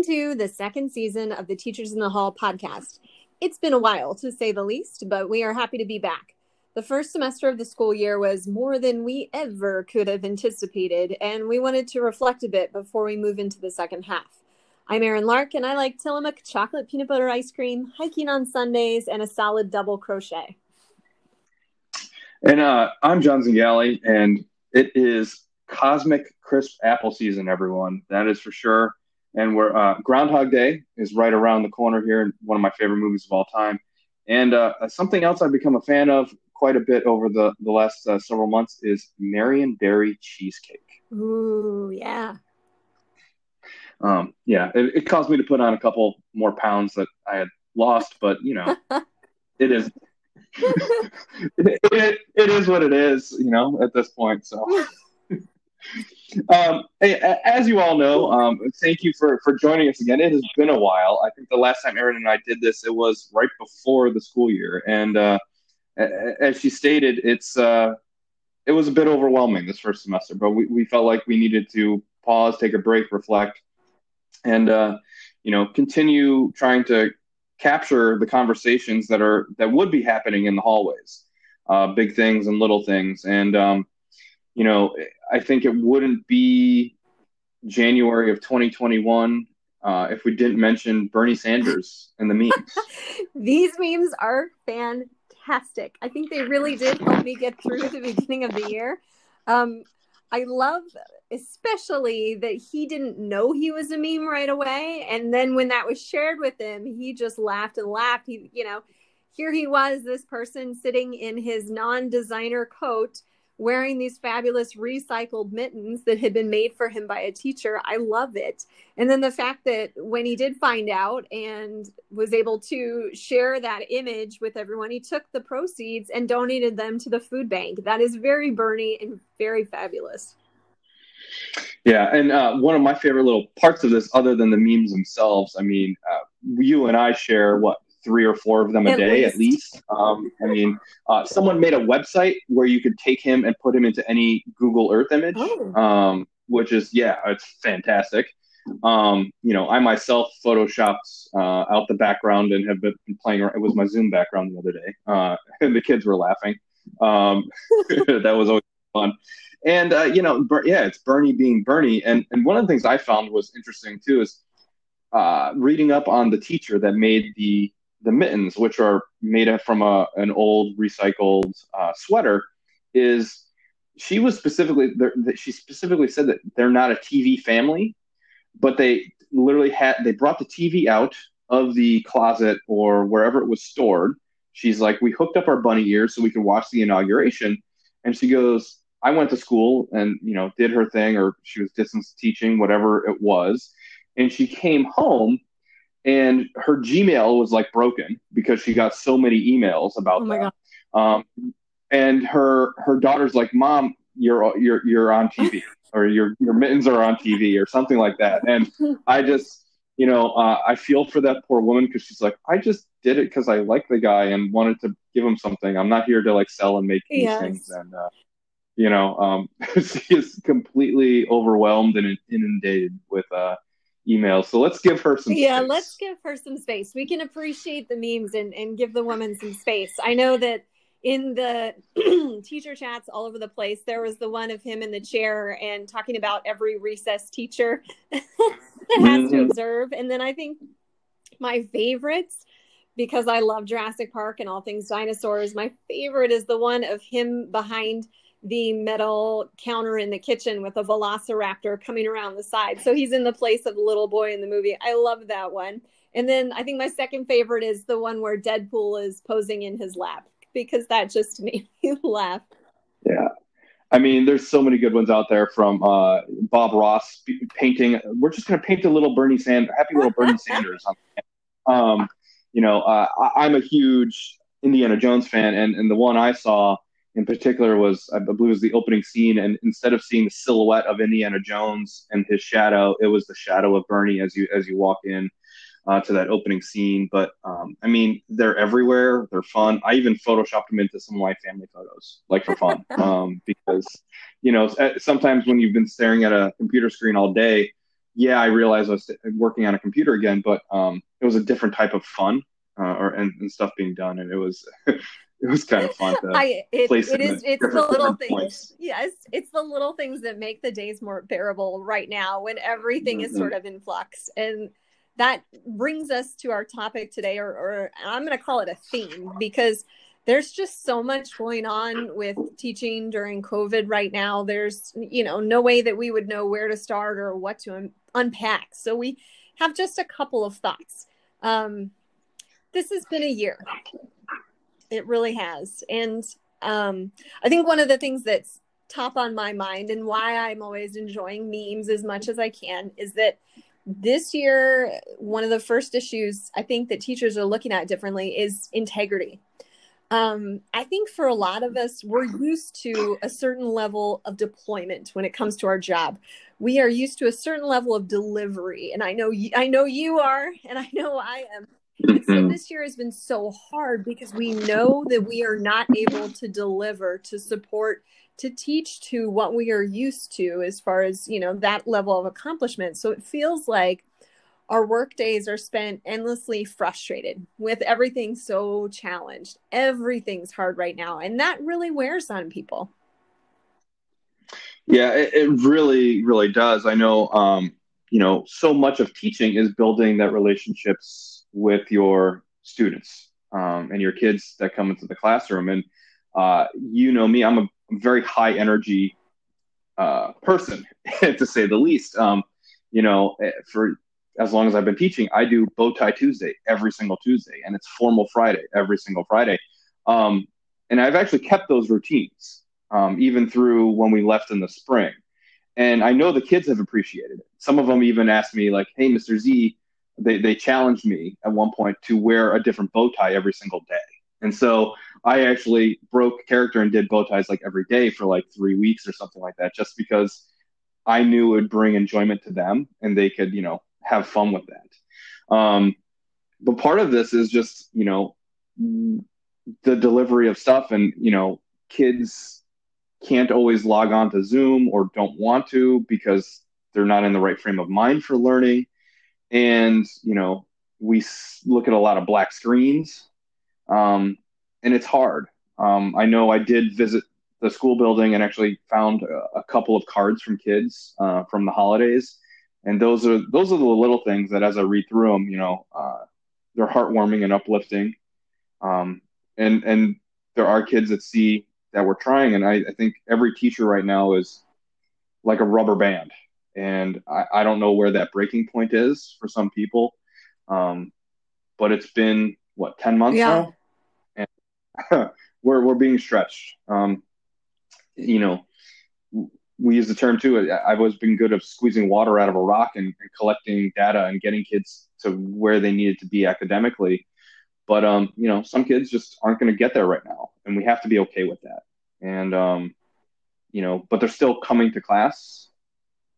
Welcome to the second season of the Teachers in the Hall podcast. It's been a while, to say the least, but we are happy to be back. The first semester of the school year was more than we ever could have anticipated, and we wanted to reflect a bit before we move into the second half. I'm Erin Lark, and I like Tillamook chocolate peanut butter ice cream, hiking on Sundays, and a solid double crochet. And uh, I'm John Zingali, and it is cosmic crisp apple season, everyone. That is for sure and we're uh, Groundhog Day is right around the corner here, and one of my favorite movies of all time. And uh, something else I've become a fan of quite a bit over the the last uh, several months is Marionberry cheesecake. Ooh, yeah. Um, yeah, it, it, caused me to put on a couple more pounds that I had lost, but you know, it is. it, it, it is what it is, you know, at this point. So um, as you all know, um, thank you for, for joining us again. It has been a while. I think the last time Erin and I did this, it was right before the school year, and uh, as she stated, it's uh, it was a bit overwhelming this first semester, but we, we felt like we needed to pause, take a break, reflect, and uh, you know continue trying to capture the conversations that are that would be happening in the hallways, uh, big things and little things, and um, you know, I think it wouldn't be January of 2021 uh, if we didn't mention Bernie Sanders and the memes. These memes are fantastic. I think they really did help me get through the beginning of the year. Um, I love especially that he didn't know he was a meme right away. And then when that was shared with him, he just laughed and laughed. He, you know, here he was, this person sitting in his non designer coat wearing these fabulous recycled mittens that had been made for him by a teacher. I love it. And then the fact that when he did find out and was able to share that image with everyone, he took the proceeds and donated them to the food bank. That is very Bernie and very fabulous. Yeah, and uh, one of my favorite little parts of this, other than the memes themselves, I mean, uh, you and I share what three or four of them a at day least. at least. Um, I mean, uh, someone made a website where you could take him and put him into any Google Earth image, oh. um, which is yeah, it's fantastic. Um, you know, I myself photoshopped uh, out the background and have been playing. It was my Zoom background the other day, uh, and the kids were laughing. Um, that was always fun. And uh, you know, yeah, it's Bernie being Bernie. And and one of the things I found was interesting too is uh, reading up on the teacher that made the the mittens, which are made from a, an old recycled uh, sweater, is she was specifically she specifically said that they're not a TV family, but they literally had they brought the TV out of the closet or wherever it was stored. She's like, we hooked up our bunny ears so we could watch the inauguration, and she goes, I went to school and you know did her thing, or she was distance teaching, whatever it was, and she came home and her Gmail was like broken because she got so many emails about oh that. Um, and her her daughter's like, "Mom, you're you're you're on TV, or your your mittens are on TV, or something like that." And I just, you know, uh, I feel for that poor woman because she's like, "I just did it because I like the guy and wanted to give him something. I'm not here to like sell and make these yes. things." And uh, you know, um, she is completely overwhelmed and inundated with uh, email. So let's give her some Yeah, space. let's give her some space. We can appreciate the memes and, and give the woman some space. I know that in the teacher chats all over the place, there was the one of him in the chair and talking about every recess teacher that has mm-hmm. to observe. And then I think my favorites, because I love Jurassic Park and all things dinosaurs, my favorite is the one of him behind – the metal counter in the kitchen with a velociraptor coming around the side. So he's in the place of the little boy in the movie. I love that one. And then I think my second favorite is the one where Deadpool is posing in his lap because that just made me laugh. Yeah. I mean, there's so many good ones out there from uh, Bob Ross painting. We're just going to paint a little Bernie Sanders, happy little Bernie Sanders. Um, you know, uh, I, I'm a huge Indiana Jones fan, and, and the one I saw in particular was I believe it was the opening scene, and instead of seeing the silhouette of Indiana Jones and his shadow, it was the shadow of Bernie as you as you walk in uh, to that opening scene. But um, I mean, they're everywhere. They're fun. I even photoshopped them into some of my family photos, like for fun, um, because you know sometimes when you've been staring at a computer screen all day, yeah, I realized I was working on a computer again, but um, it was a different type of fun uh, or and, and, stuff being done, and it was it was kind of fun to I, it, place it is it's the little things. Points. Yes, it's the little things that make the days more bearable right now when everything mm-hmm. is sort of in flux and that brings us to our topic today or, or i'm going to call it a theme because there's just so much going on with teaching during covid right now there's you know no way that we would know where to start or what to un- unpack so we have just a couple of thoughts um, this has been a year it really has and um, i think one of the things that's top on my mind and why i'm always enjoying memes as much as i can is that this year one of the first issues i think that teachers are looking at differently is integrity um, I think for a lot of us, we're used to a certain level of deployment when it comes to our job. We are used to a certain level of delivery, and I know I know you are, and I know I am. And so mm-hmm. this year has been so hard because we know that we are not able to deliver to support to teach to what we are used to as far as you know that level of accomplishment. So it feels like our work days are spent endlessly frustrated with everything so challenged. Everything's hard right now. And that really wears on people. Yeah, it, it really, really does. I know, um, you know, so much of teaching is building that relationships with your students um, and your kids that come into the classroom. And uh, you know me, I'm a very high energy uh, person, to say the least. Um, you know, eh, for as long as I've been teaching, I do bow tie Tuesday every single Tuesday, and it's formal Friday every single Friday. Um, and I've actually kept those routines um, even through when we left in the spring. And I know the kids have appreciated it. Some of them even asked me, like, "Hey, Mr. Z," they they challenged me at one point to wear a different bow tie every single day. And so I actually broke character and did bow ties like every day for like three weeks or something like that, just because I knew it would bring enjoyment to them and they could, you know, have fun with that. Um, but part of this is just you know the delivery of stuff, and you know kids can't always log on to Zoom or don't want to because they're not in the right frame of mind for learning, and you know we look at a lot of black screens, um, and it's hard. Um, I know I did visit the school building and actually found a, a couple of cards from kids uh, from the holidays and those are those are the little things that as I read through them, you know, uh, they're heartwarming and uplifting. Um, and and there are kids that see that we're trying, and I, I think every teacher right now is like a rubber band, and I, I don't know where that breaking point is for some people, um, but it's been what ten months yeah. now, and we're we're being stretched. Um, you know, we use the term too. I've always been good at squeezing water out of a rock and, and, collecting data and getting kids to where they needed to be academically. But um, you know, some kids just aren't going to get there right now, and we have to be okay with that. And um, you know, but they're still coming to class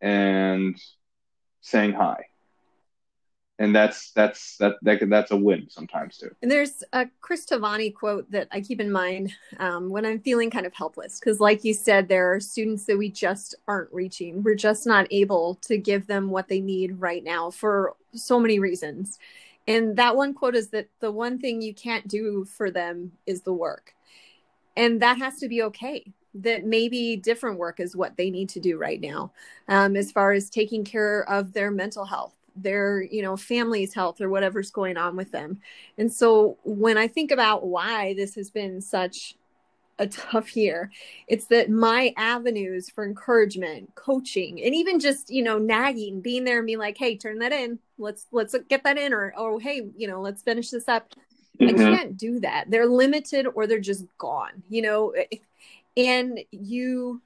and saying hi and that's that's that, that that's a win sometimes too. And there's a Chris Tavani quote that I keep in mind um, when I'm feeling kind of helpless because, like you said, there are students that we just aren't reaching. We're just not able to give them what they need right now for so many reasons. And that one quote is that the one thing you can't do for them is the work, and that has to be okay that maybe different work is what they need to do right now um, as far as taking care of their mental health their you know family's health or whatever's going on with them. And so when i think about why this has been such a tough year it's that my avenues for encouragement coaching and even just you know nagging being there and being like hey turn that in. Let's let's get that in or oh hey you know let's finish this up. Mm-hmm. i can't do that. They're limited or they're just gone you know and you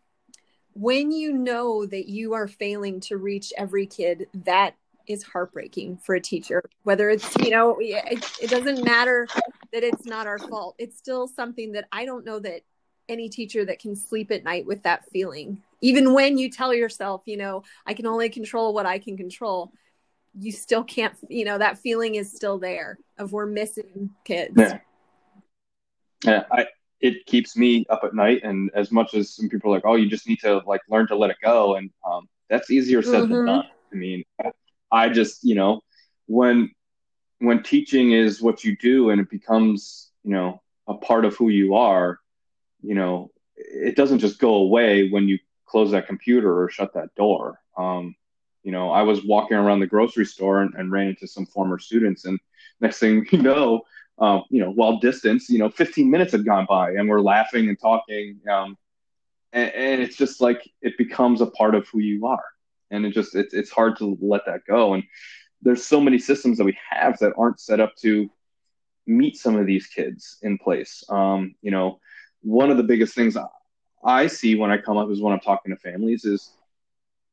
when you know that you are failing to reach every kid that is heartbreaking for a teacher. Whether it's you know it, it, doesn't matter that it's not our fault. It's still something that i don't know that any teacher that can sleep at night with that feeling. Even when you tell yourself you know i can only control what i can control you still can't you know that feeling is still there of we're missing kids. Yeah. Yeah i it keeps me up at night and as much as some people are like oh you just need to like learn to let it go and um, that's easier said mm-hmm. than done I mean, I just, you know, when when teaching is what you do and it becomes, you know, a part of who you are, you know, it doesn't just go away when you close that computer or shut that door. Um, you know, I was walking around the grocery store and, and ran into some former students, and next thing you know, um, you know, while distance, you know, 15 minutes had gone by, and we're laughing and talking, um, and, and, it's just like it becomes a part of who you are, and it just it's it's hard to let that go. And there's so many systems that we have that aren't set up to meet some of these kids in place. Um, you know, one of the biggest things I see when I come up is when I'm talking to families is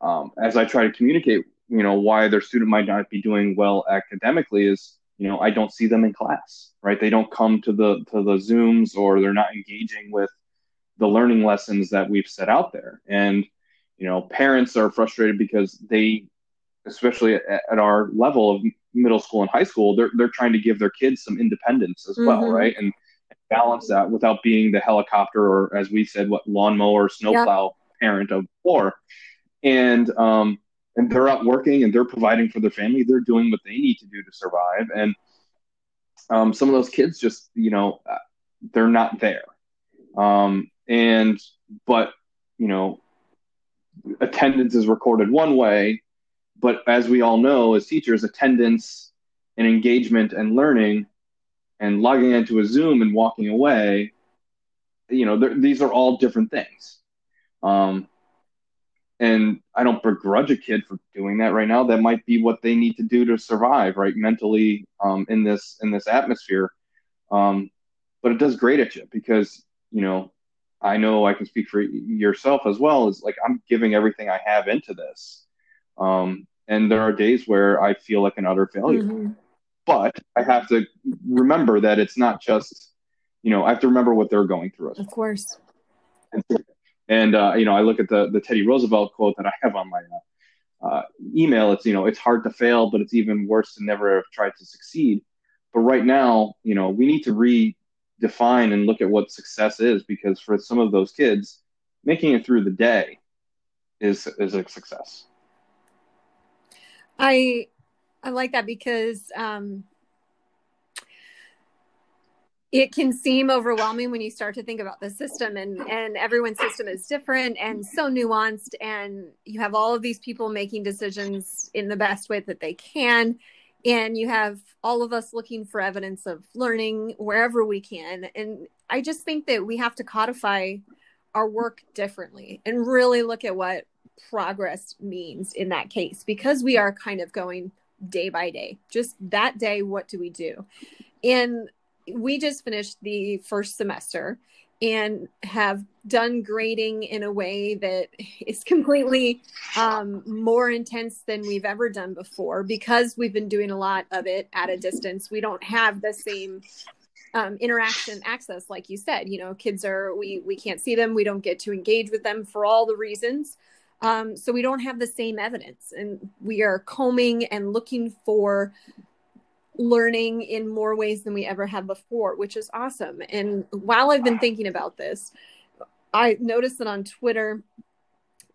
um, as I try to communicate, you know, why their student might not be doing well academically is, you know, I don't see them in class, right? They don't come to the to the Zooms or they're not engaging with the learning lessons that we've set out there. And, you know, parents are frustrated because they, especially at, at our level of middle school and high school, they're they're trying to give their kids some independence as well, mm-hmm. right? And balance that without being the helicopter or, as we said, what lawnmower, snowplow yep. parent of four. And um, and they're out working and they're providing for their family. They're doing what they need to do to survive. And um, some of those kids just, you know, uh, they're not there. Um, and but you know, attendance is recorded one way, but as we all know, as teachers, attendance and engagement and learning and logging into a Zoom and walking away, you know, these are all different things. Um, and I don't begrudge a kid for doing that right now. That might be what they need to do to survive, right, mentally um, in this in this atmosphere. Um, but it does grate at you because you know I know I can speak for yourself as well. Is like I'm giving everything I have into this, um, and there are days where I feel like an utter failure. Mm-hmm but I have to remember that it's not just, you know, I have to remember what they're going through. Of course. And, and uh, you know, I look at the the Teddy Roosevelt quote that I have on my uh, uh, email. It's you know, it's hard to fail, but it's even worse to never have tried to succeed. But right now, you know, we need to redefine and look at what success is because for some of those kids, making it through the day is is a success. I I like that because um, it can seem overwhelming when you start to think about the system and and everyone's system is different and so nuanced and you have all of these people making decisions in the best way that they can and you have all of us looking for evidence of learning wherever we can and i just think that we have to codify our work differently and really look at what progress means in that case because we are kind of going day by day. Just that day, what do we do? And we just finished the first semester and have done grading in a way that is completely um, more intense than we've ever done before because we've been doing a lot of it at a distance. We don't have the same um, interaction access, like you said. You know, kids are we we can't see them, we don't get to engage with them for all the reasons. Um, so we don't have the same evidence, and we are combing and looking for learning in more ways than we ever have before, which is awesome. And while I've been thinking about this, I noticed that on Twitter,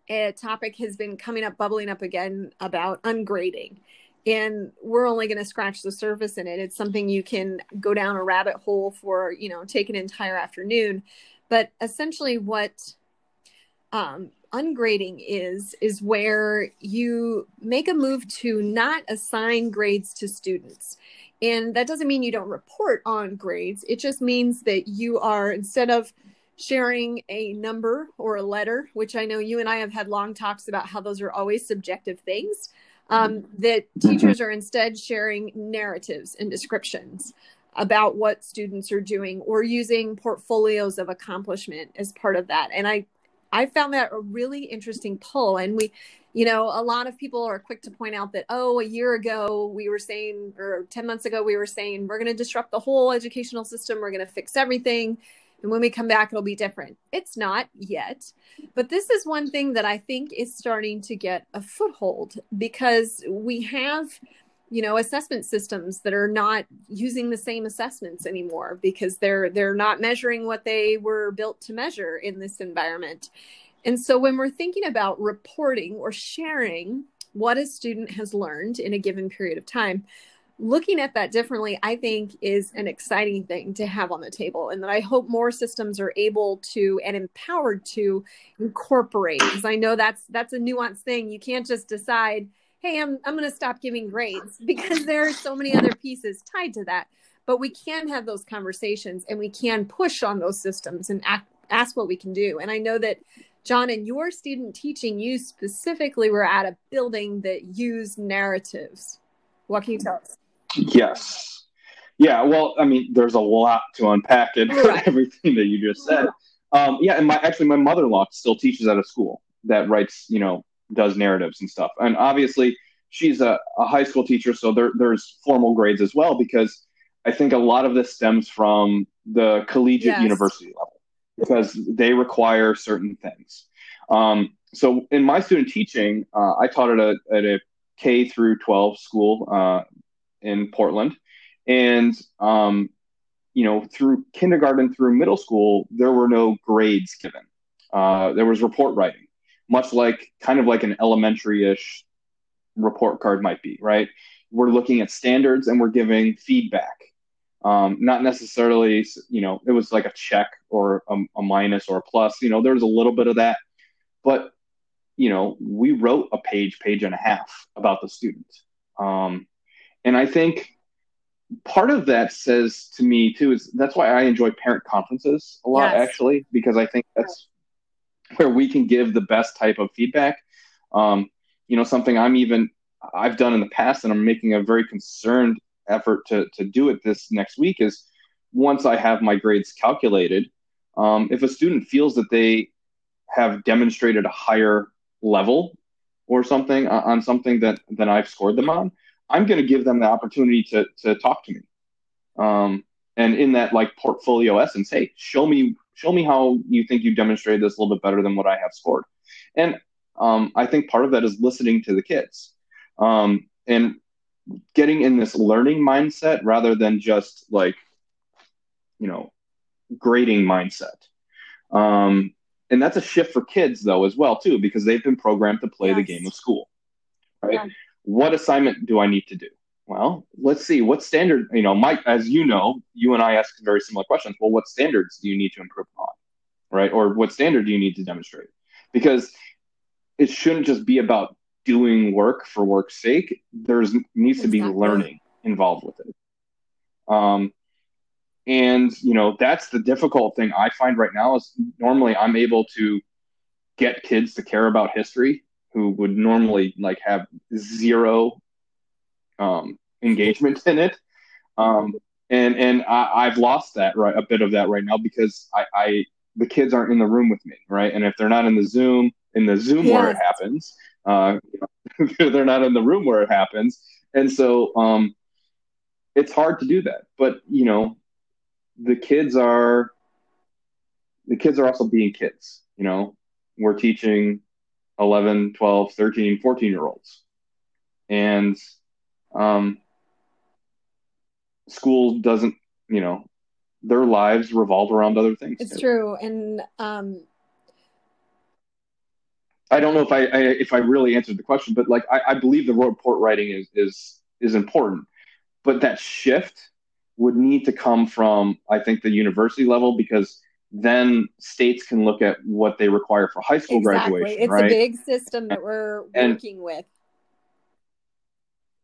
a topic has been coming up, bubbling up again about ungrading. And we're only going to scratch the surface in it. It's something you can go down a rabbit hole for, you know, take an entire afternoon. But essentially, what um, ungrading is is where you make a move to not assign grades to students. And that doesn't mean you don't report on grades. It just means that you are instead of sharing a number or a letter which i know you and i have had long talks about how those are always subjective things um, that teachers are instead sharing narratives and descriptions about what students are doing or using portfolios of accomplishment as part of that. And i I found that a really interesting pull. And we, you know, a lot of people are quick to point out that, oh, a year ago we were saying, or 10 months ago we were saying, we're going to disrupt the whole educational system, we're going to fix everything. And when we come back, it'll be different. It's not yet. But this is one thing that I think is starting to get a foothold because we have you know assessment systems that are not using the same assessments anymore because they're they're not measuring what they were built to measure in this environment. And so when we're thinking about reporting or sharing what a student has learned in a given period of time looking at that differently i think is an exciting thing to have on the table and that i hope more systems are able to and empowered to incorporate because i know that's that's a nuanced thing. You can't just decide hey i'm, I'm going to stop giving grades because there are so many other pieces tied to that but we can have those conversations and we can push on those systems and act, ask what we can do and i know that john in your student teaching you specifically were at a building that used narratives what can you tell us Yes. Yeah. Well, I mean, there's a lot to unpack in right. everything that you just said. Um, yeah, and my actually my mother-in-law still teaches at a school that writes, you know, does narratives and stuff. And obviously, she's a, a high school teacher, so there, there's formal grades as well because I think a lot of this stems from the collegiate yes. university level because they require certain things. Um, so in my student teaching, uh, I taught at a, at a K through 12 school uh, in Portland, and um, you know through kindergarten through middle school there were no grades given. Uh, there was report writing, much like kind of like an elementary-ish report card might be, right? We're looking at standards and we're giving feedback. Um, not necessarily, you know, it was like a check or a, a minus or a plus. You know, there was a little bit of that, but you know, we wrote a page, page and a half about the student. Um, and I think part of that says to me too is that's why I enjoy parent conferences a lot yes. actually because I think that's where we can give the best type of feedback. Um, you know, something I'm even I've done in the past and I'm making a very concerned effort to to do it this next week is once I have my grades calculated, um, if a student feels that they have demonstrated a higher level or something uh, on something that than I've scored them on, I'm going to give them the opportunity to to talk to me. Um, and in that like portfolio essence, hey, show me show me how you think you demonstrated this a little bit better than what I have scored. And um, I think part of that is listening to the kids um, and getting in this learning mindset rather than just like you know grading mindset. Um, and that's a shift for kids though as well too because they've been programmed to play yes. the game of school right yeah what assignment do I need to do? Well, let's see what standard, you know, Mike, as you know, you and I ask very similar questions. Well, what standards do you need to improve upon? Right. Or what standard do you need to demonstrate? Because it shouldn't just be about doing work for work's sake. There's needs exactly. to be learning involved with it. Um, and you know that's the difficult thing I find right now is normally I'm able to get kids to care about history who would normally like have zero um, engagement in it. Um, and and I, have lost that right a bit of that right now because I, I the kids aren't in the room with me, right? And if they're not in the Zoom in the Zoom yes. where it happens, uh, they're not in the room where it happens, and so um, it's hard to do that. But you know, the kids are the kids are also being kids. You know, we're teaching 11, 12, 13, 14 year olds. And um, school doesn't, you know, their lives revolve around other things. It's too. true. And um, I don't know if I, I, if I really answered the question, but like I, I believe the report writing is is is important, but that shift would need to come from I think the university level because then states can look at what they require for high school exactly. graduation. It's right? a big system that we're and, working with.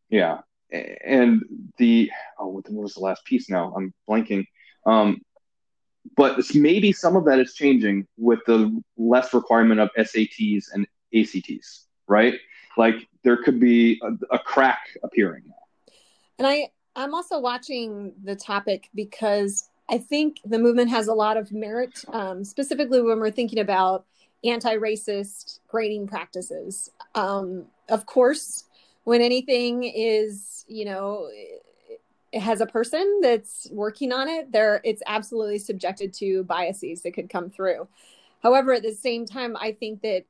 Yeah, and the oh, what was the last piece? Now I'm blanking. Um, but maybe some of that is changing with the less requirement of SATs and ACTs, right? Like there could be a, a crack appearing. And I, I'm also watching the topic because I think the movement has a lot of merit, um, specifically when we're thinking about anti racist grading practices. Um, of course, when anything is, you know, it has a person that's working on it, there it's absolutely subjected to biases that could come through. However, at the same time, I think that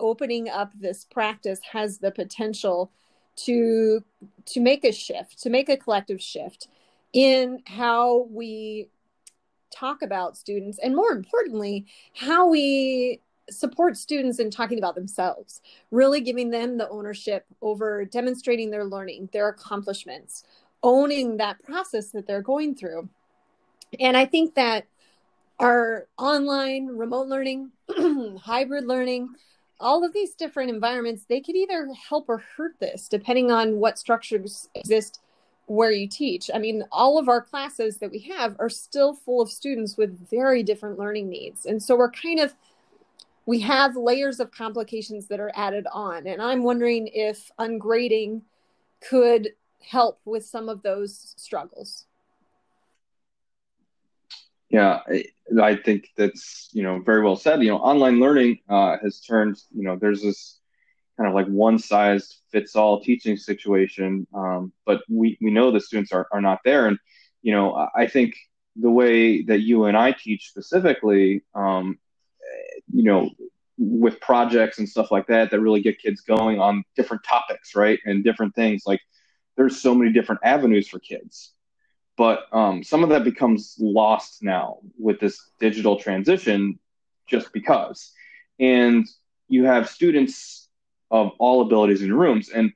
opening up this practice has the potential to to make a shift, to make a collective shift in how we talk about students and more importantly how we support students in talking about themselves, really giving them the ownership over demonstrating their learning, their accomplishments, owning that process that they're going through. And I think that our online remote learning, hybrid learning, all of these different environments, they could either help or hurt this depending on what structures exist where you teach. I mean, all of our classes that we have are still full of students with very different learning needs. And so we're kind of we have layers of complications that are added on. And I'm wondering if ungrading could help with some of those struggles. Yeah, I think that's you know very well said. You know, online learning uh, has turned you know there's this kind of like one size fits all teaching situation, um, but we we know the students are are not there, and you know I think the way that you and I teach specifically, um, you know, with projects and stuff like that that really get kids going on different topics, right, and different things. Like there's so many different avenues for kids. But um, some of that becomes lost now with this digital transition just because. And you have students of all abilities in rooms. And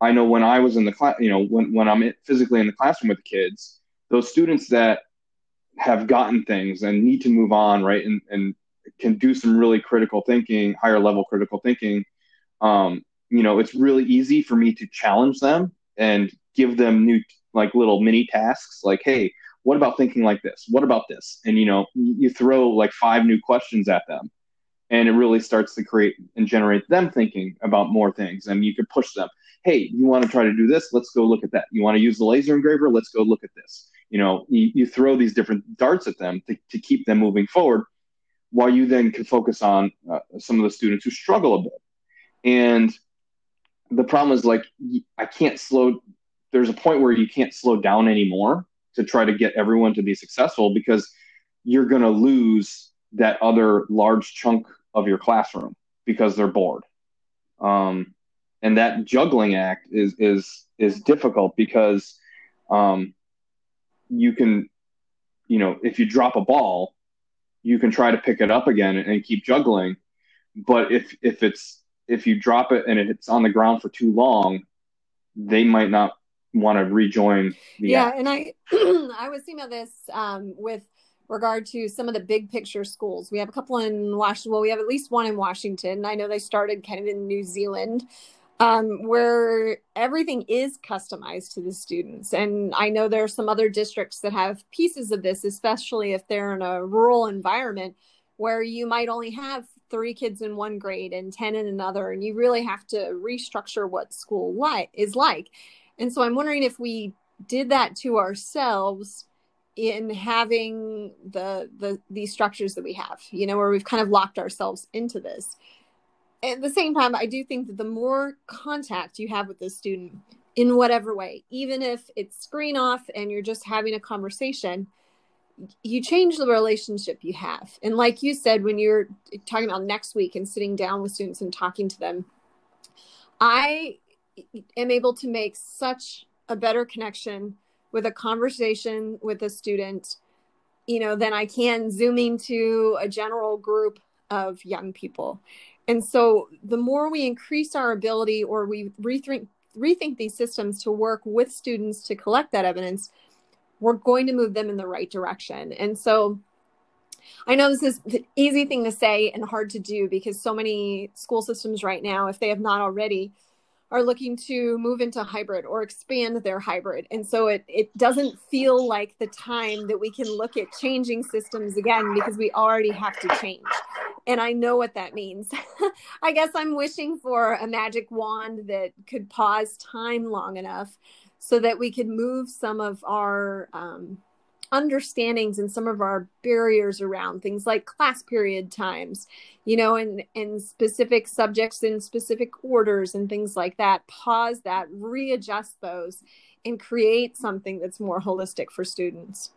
i know when i was in the class you know when, when i'm physically in the classroom with the kids those students that have gotten things and need to move on right? And, and can do some really critical thinking higher level critical thinking um, you know it's really easy for me to challenge them and give them new like little mini tasks like hey what about thinking like this? What about this? And you know you throw like five new questions at them and it really starts to create and generate them thinking about more things and you can push them. Hey you want to try to do this? Let's go look at that. You want to use the laser engraver? Let's go look at this. You know you, you throw these different darts at them to, to keep them moving forward while you then can focus on uh, some of the students who struggle a bit and the problem is like i can't slow there's a point where you can't slow down anymore to try to get everyone to be successful because you're going to lose that other large chunk of your classroom because they're bored. Um, and that juggling act is is is difficult because um, you can, you know, if you drop a ball, you can try to pick it up again and, keep juggling. But if if it's if you drop it and it's on the ground for too long, they might not want to rejoin yeah app. and i i was thinking about this um, with regard to some of the big picture schools we have a couple in washington well we have at least one in washington i know they started kind of in new zealand um, where everything is customized to the students and i know there are some other districts that have pieces of this especially if they're in a rural environment where you might only have three kids in one grade and 10 in another and you really have to restructure what school like is like and so I'm wondering if we did that to ourselves in having the the these structures that we have, you know, where we've kind of locked ourselves into this. At the same time, I do think that the more contact you have with the student in whatever way, even if it's screen off and you're just having a conversation, you change the relationship you have. And like you said, when you're talking about next week and sitting down with students and talking to them, I am able to make such a better connection with a conversation with a student you know than i can zooming to a general group of young people and so the more we increase our ability or we rethink rethink these systems to work with students to collect that evidence we're going to move them in the right direction. And so I know this is the easy thing to say and hard to do because so many school systems right now, if they have not already, are looking to move into hybrid or expand their hybrid. And so it, it doesn't feel like the time that we can look at changing systems again because we already have to change. And I know what that means. I guess I'm wishing for a magic wand that could pause time long enough so that we could move some of our um, understandings and some of our barriers around things like class period times you know and and specific subjects in specific orders and things like that pause that readjust those and create something that's more holistic for students.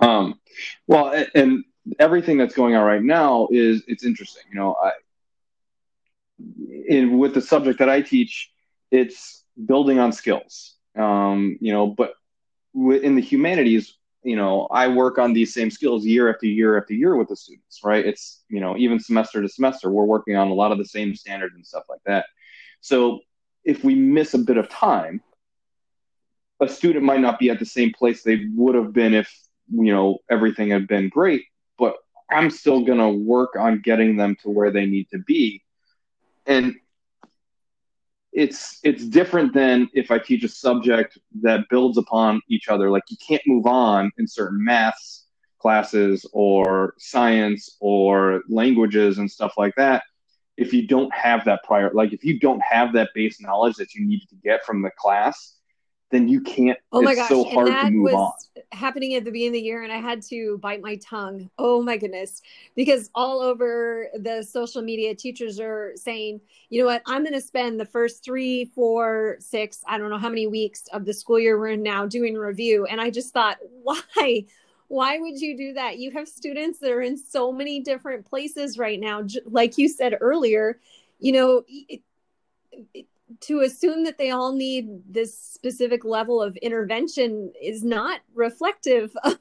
Um well and everything that's going on right now is it's interesting you know i in with the subject that i teach it's building on skills um, you know, but in the humanities, you know, I work on these same skills year after year after year with the students, right? It's, you know, even semester to semester, we're working on a lot of the same standards and stuff like that. So if we miss a bit of time, a student might not be at the same place they would have been if, you know, everything had been great, but I'm still going to work on getting them to where they need to be. And it's it's different than if I teach a subject that builds upon each other. Like you can't move on in certain maths classes or science or languages and stuff like that if you don't have that prior like if you don't have that base knowledge that you needed to get from the class then you can't. Oh my gosh! So and that was on. happening at the beginning of the year, and I had to bite my tongue. Oh my goodness! Because all over the social media, teachers are saying, "You know what? I'm going to spend the first three, four, six, I don't know how many weeks of the school year we're in now doing review." And I just thought, why? Why would you do that? You have students that are in so many different places right now. Like you said earlier, you know. It, it, to assume that they all need this specific level of intervention is not reflective of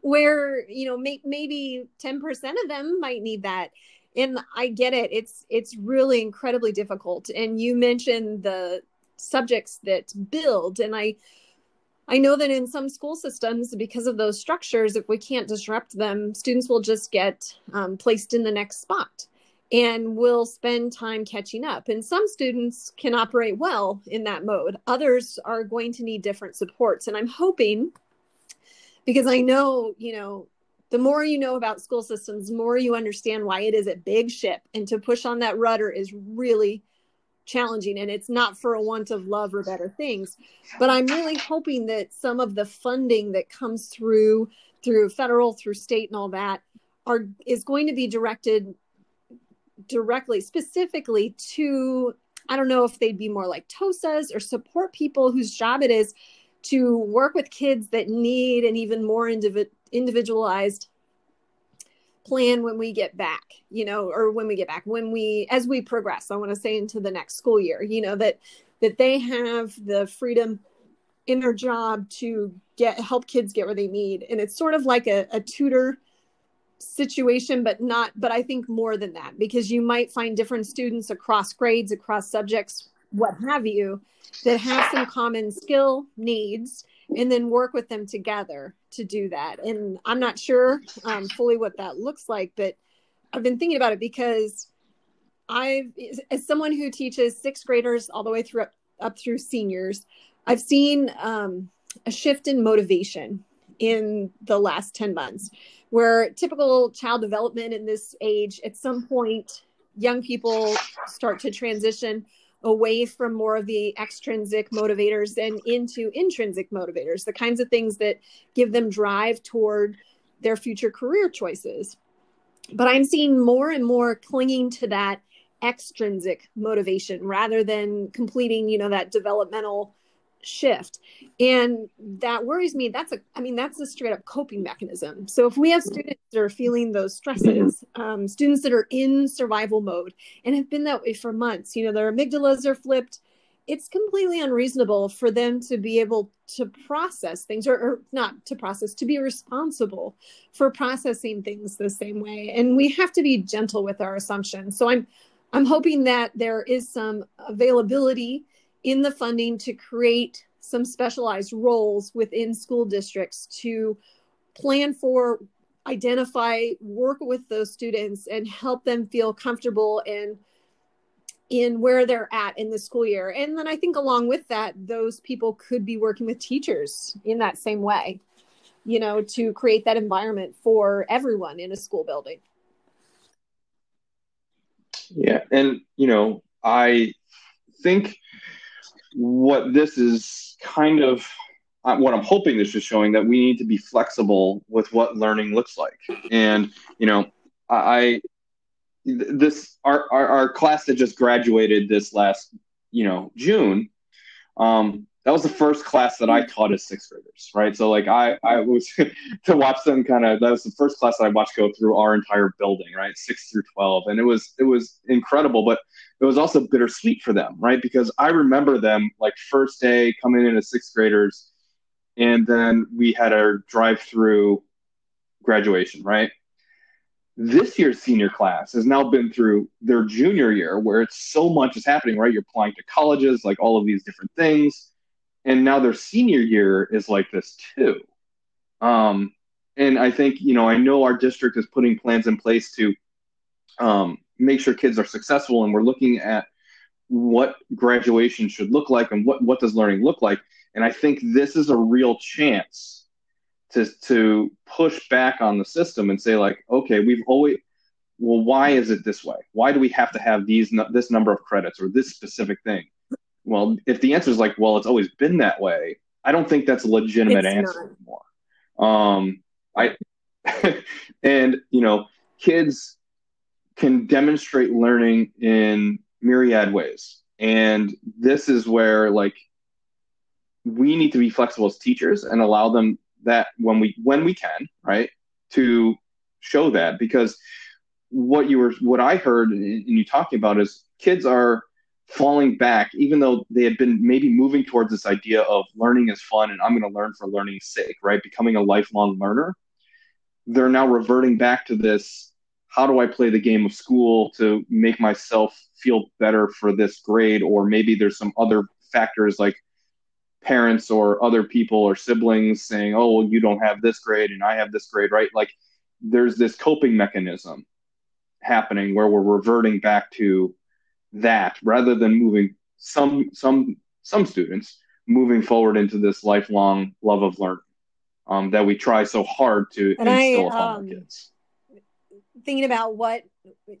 where you know may, maybe 10% of them might need that. And i get it. It's it's really incredibly difficult. And you mentioned the subjects that build. And i i know that in some school systems because of those structures if we can't disrupt them students will just get um, placed in the next spot and will spend time catching up. And some students can operate well in that mode, others are going to need different supports. And I'm hoping, because I know, you know, the more you know about school systems, the more you understand why it is a big ship. And to push on that rudder is really challenging. And it's not for a want of love or better things. But I'm really hoping that some of the funding that comes through, through federal, through state, and all that, are is going to be directed directly, specifically to, I don't know if they'd be more like TOSAs or support people whose job it is to work with kids that need an even more indiv- individualized plan when we get back you know or when we get back when we as we progress i want to say into the next school year you know that that they have the freedom in their job to get help kids get where they need. And it's sort of like a, a tutor situation but not but i think more than that because you might find different students across grades across subjects what have you that have some common skill needs and then work with them together to do that. And i'm not sure um, fully what that looks like but i've been thinking about it because i've as someone who teaches sixth graders all the way through up, up through seniors i've seen um, a shift in motivation in the last 10 months. Where typical child development in this age at some point young people start to transition away from more of the extrinsic motivators and into intrinsic motivators the kinds of things that give them drive toward their future career choices. But i'm seeing more and more clinging to that extrinsic motivation rather than completing you know that developmental shift. And that worries me. That's a i mean that's a straight up coping mechanism. So if we have students that are feeling those stresses um, students that are in survival mode and have been that way for months you know their amygdalas are flipped it's completely unreasonable for them to be able to process things or, or, not to process to be responsible for processing things the same way. And we have to be gentle with our assumptions. So i'm i'm hoping that there is some availability in the funding to create some specialized roles within school districts to plan for identify work with those students and help them feel comfortable and in where they're at in the school year. And then i think along with that those people could be working with teachers in that same way you know to create that environment for everyone in a school building. Yeah and you know i think what this is kind of uh, what I'm hoping this is showing that we need to be flexible with what learning looks like. And you know, I this our our, our class that just graduated this last you know June. Um, that was the first class that I taught as sixth graders, right? So like I I was to watch them kind of that was the first class that I watched go through our entire building, right, six through twelve, and it was it was incredible. But it was also bittersweet for them, right? Because I remember them like first day coming in as sixth graders, and then we had our drive-through graduation, right? This year's senior class has now been through their junior year where it's so much is happening, right? You're applying to colleges, like all of these different things. And now their senior year is like this too. Um, and I think, you know, I know our district is putting plans in place to um, make sure kids are successful and we're looking at what graduation should look like and what, what does learning look like. And I think this is a real chance to to push back on the system and say like, okay, we've always well, why is it this way? Why do we have to have these this number of credits or this specific thing? Well, if the answer is like, well, it's always been that way, I don't think that's a legitimate it's answer not. anymore. Um, I and you know, kids can demonstrate learning in myriad ways, and this is where like we need to be flexible as teachers and allow them that when we when we can, right, to show that because what you were what I heard in you talking about is kids are falling back even though they had been maybe moving towards this idea of learning is fun and I'm going to learn for learning's sake, right? Becoming a lifelong learner. They're now reverting back to this how do I play the game of school to make myself feel better for this grade or maybe there's some other factors like parents or other people or siblings saying, "Oh, well, you don't have this grade and I have this grade," right? Like there's this coping mechanism happening where we're reverting back to that rather than moving some some some students moving forward into this lifelong love of learning um, that we try so hard to and instill I, upon um, our kids. Thinking about what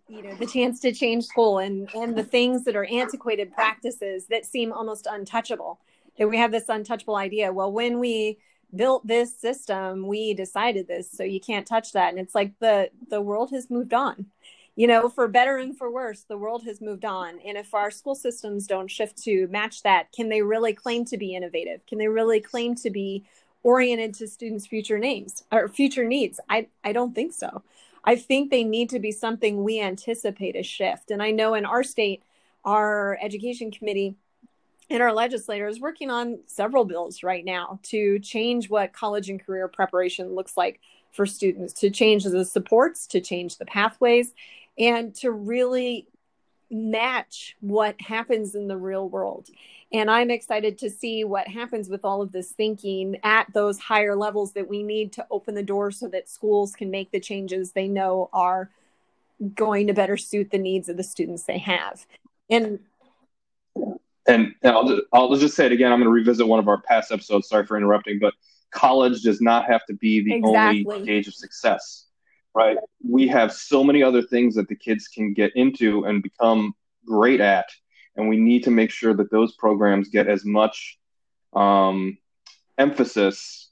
you know the chance to change school and and the things that are antiquated practices that seem almost untouchable that we have this untouchable idea. Well, when we built this system, we decided this, so you can't touch that. And it's like the the world has moved on. You know, for better and for worse, the world has moved on. And if our school systems don't shift to match that, can they really claim to be innovative? Can they really claim to be oriented to students' future names or future needs? I, I don't think so. I think they need to be something we anticipate a shift. And I know in our state, our education committee and our legislator is working on several bills right now to change what college and career preparation looks like for students, to change the supports, to change the pathways, and to really match what happens in the real world. And I'm excited to see what happens with all of this thinking at those higher levels that we need to open the door so that schools can make the changes they know are going to better suit the needs of the students they have. And and, and I'll, just, I'll just say it again. I'm going to revisit one of our past episodes. Sorry for interrupting, but college does not have to be the exactly. only gauge of success, right? We have so many other things that the kids can get into and become great at, and we need to make sure that those programs get as much um, emphasis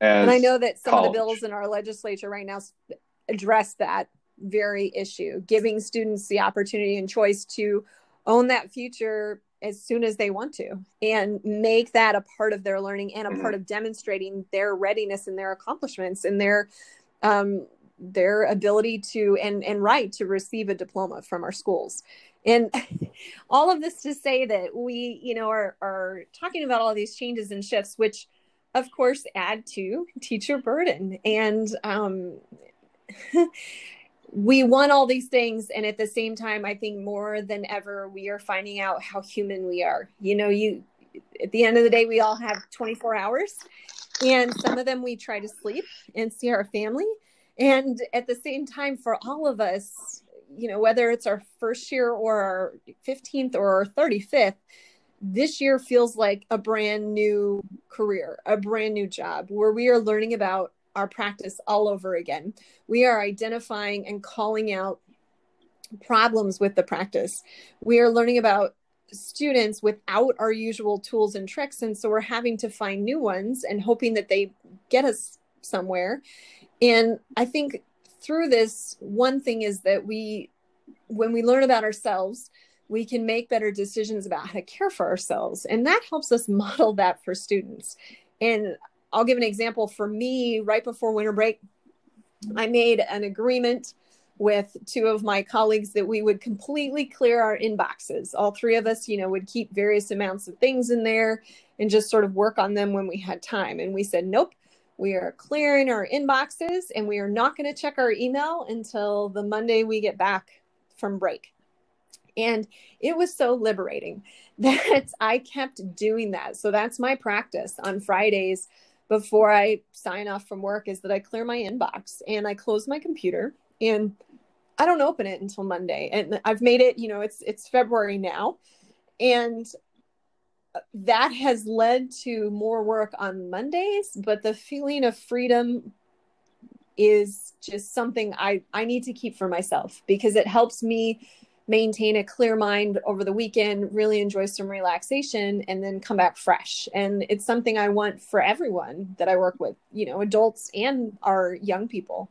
as. And I know that some college. of the bills in our legislature right now address that very issue, giving students the opportunity and choice to own that future as soon as they want to and make that a part of their learning and a mm-hmm. part of demonstrating their readiness and their accomplishments and their um, their ability to and and right to receive a diploma from our schools. And all of this to say that we you know are are talking about all these changes and shifts which of course add to teacher burden. And um we want all these things. And at the same time i think more than ever we are finding out how human we are. You know you at the end of the day we all have 24 hours and some of them we try to sleep and see our family and at the same time for all of us you know whether it's our first year or our 15th or our 35th this year feels like a brand new career a brand new job where we are learning about our practice all over again. We are identifying and calling out problems with the practice. We are learning about students without our usual tools and tricks. And so we're having to find new ones and hoping that they get us somewhere. And I think through this, one thing is that we, when we learn about ourselves, we can make better decisions about how to care for ourselves. And that helps us model that for students. And I'll give an example for me right before winter break. I made an agreement with two of my colleagues that we would completely clear our inboxes. All three of us, you know, would keep various amounts of things in there and just sort of work on them when we had time. And we said, nope, we are clearing our inboxes and we are not going to check our email until the Monday we get back from break. And it was so liberating that I kept doing that. So that's my practice on Fridays before I sign off from work is that I clear my inbox and I close my computer and I don't open it until Monday. And I've made it, you know, it's it's February now. And that has led to more work on Mondays, but the feeling of freedom is just something I I need to keep for myself because it helps me maintain a clear mind over the weekend, really enjoy some relaxation, and then come back fresh. And it's something I want for everyone that I work with, you know, adults and our young people.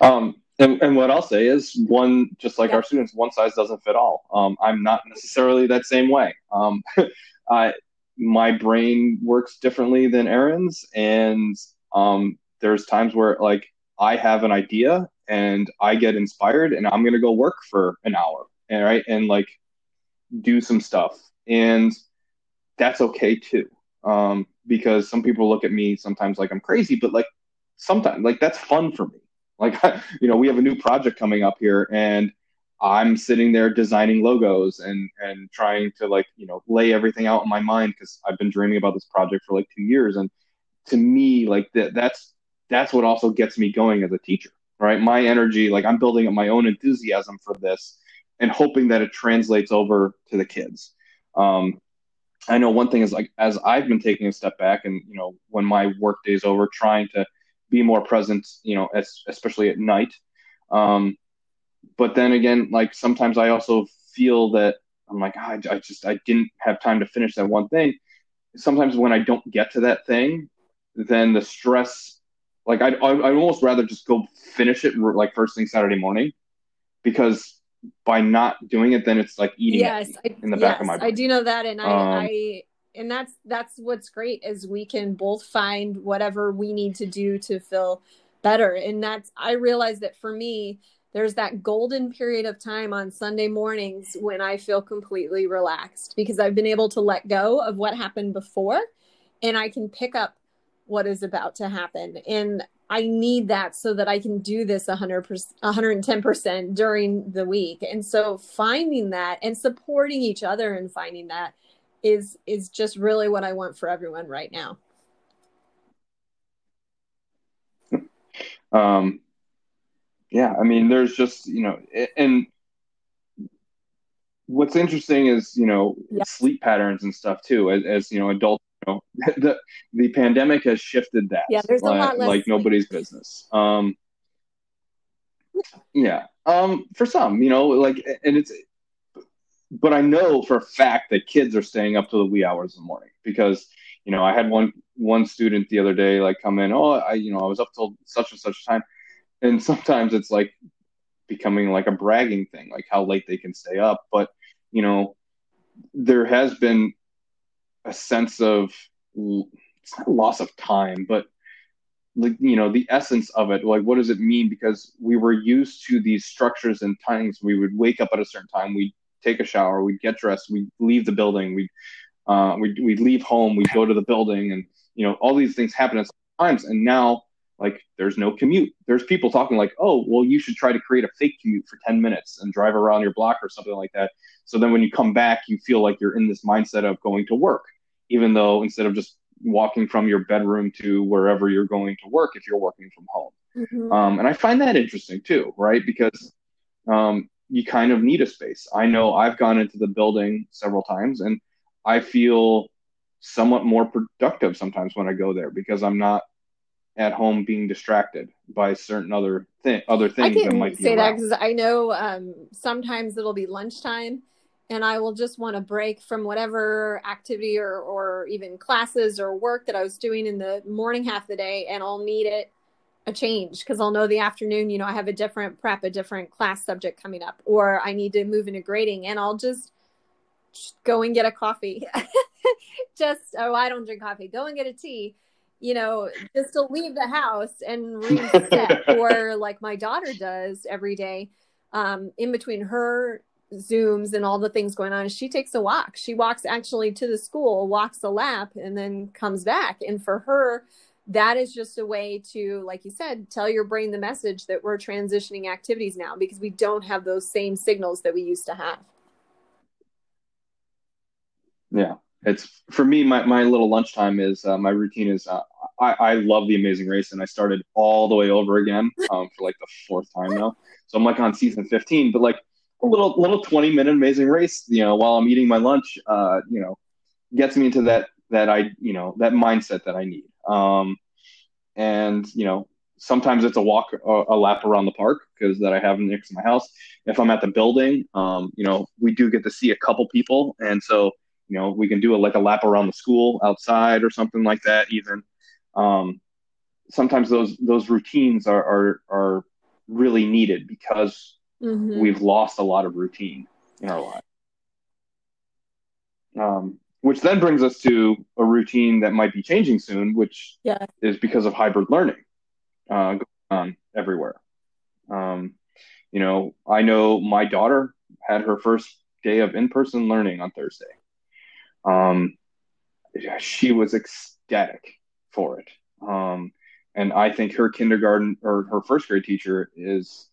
Um, and, and what I'll say is one, just like yeah. our students, one size doesn't fit all. Um, I'm not necessarily that same way. Um, I, my brain works differently than Aaron's, and um, there's times where like I have an idea and I get inspired and I'm gonna go work for an hour and right and like do some stuff and that's okay too um, because some people look at me sometimes like I'm crazy but like sometimes like that's fun for me like you know we have a new project coming up here and I'm sitting there designing logos and and trying to like you know lay everything out in my mind because I've been dreaming about this project for like two years and to me like that that's that's what also gets me going as a teacher right? My energy, like I'm building up my own enthusiasm for this and hoping that it translates over to the kids. Um, I know one thing is like as I've been taking a step back and you know when my work day's over, trying to be more present, you know, as, especially at night. Um, but then again, like sometimes I also feel that I'm like, oh, I, I just I didn't have time to finish that one thing. Sometimes when I don't get to that thing, then the stress like I'd, I'd almost rather just go finish it like first thing Saturday morning because by not doing it, then it's like eating yes, in the back of my brain. I do know that. And I, um, I, and that's, that's what's great is we can both find whatever we need to do to feel better. And that's, I realize that for me, there's that golden period of time on Sunday mornings when I feel completely relaxed because I've been able to let go of what happened before and I can pick up what is about to happen. And I need that so that I can do this 100%, 110% during the week. And so finding that and supporting each other and finding that is is just really what I want for everyone right now. Um yeah, I mean there's just, you know, and what's interesting is, you know, yeah. sleep patterns and stuff too as, as you know adults know, the the pandemic has shifted that. Yeah, there's like, a lot less like nobody's business. Um, yeah, um, for some, you know, like, and it's, but I know for a fact that kids are staying up to the wee hours in the morning because, you know, I had one one student the other day like come in, oh, I, you know, I was up till such and such time, and sometimes it's like becoming like a bragging thing, like how late they can stay up, but you know, there has been a sense of it's not loss of time, but like you know the essence of it like what does it mean? Because we were used to these structures and times. We would wake up at a certain time. We'd take a shower we'd get dressed we'd leave the building we'd uh, we'd, we'd leave home we'd go to the building and you know all these things happen at times. And now like there's no commute. There's people talking like oh well you should try to create a fake commute for 10 minutes and drive around your block or something like that. So then when you come back you feel like you're in this mindset of going to work even though instead of just walking from your bedroom to wherever you're going to work if you're working from home. Mm-hmm. um, and i find that interesting too right? Because um, you kind of need a space. I know i've gone into the building several times and i feel somewhat more productive sometimes when i go there because i'm not at home being distracted by certain other thing other things I can that might say that because I know um, sometimes it'll be lunchtime and I will just want to break from whatever activity or, or even classes or work that I was doing in the morning half of the day, and I'll need it a change because I'll know the afternoon, you know, I have a different prep, a different class subject coming up, or I need to move into grading, and I'll just go and get a coffee. just, oh, I don't drink coffee. Go and get a tea you know, just to leave the house and reset, or like my daughter does every day, um, in between her Zooms and all the things going on, she takes a walk. She walks actually to the school, walks a lap, and then comes back. And for her, that is just a way to, like you said, tell your brain the message that we're transitioning activities now because we don't have those same signals that we used to have. Yeah, it's for me. My, my little lunchtime is uh, my routine is uh, I, I love the Amazing Race and I started all the way over again um, for like the fourth time now. So I'm like on season 15, but like a little little 20 minute Amazing Race, you know, while I'm eating my lunch, uh, you know, gets me into that that I you know that mindset that I need. Um, and you know, sometimes it's a walk, a, a lap around the park because that I have next to my house. If I'm at the building, um, you know, we do get to see a couple people, and so you know, we can do a, like a lap around the school outside or something like that. Even um, sometimes those those routines are are, are really needed because mm-hmm. we've lost a lot of routine in our life. Um, which then brings us to a routine that might be changing soon, which yeah. is because of hybrid learning uh, going on everywhere. Um, you know, I know my daughter had her first day of in-person learning on Thursday. Um, she was ecstatic for it, um, and I think her kindergarten or her first grade teacher is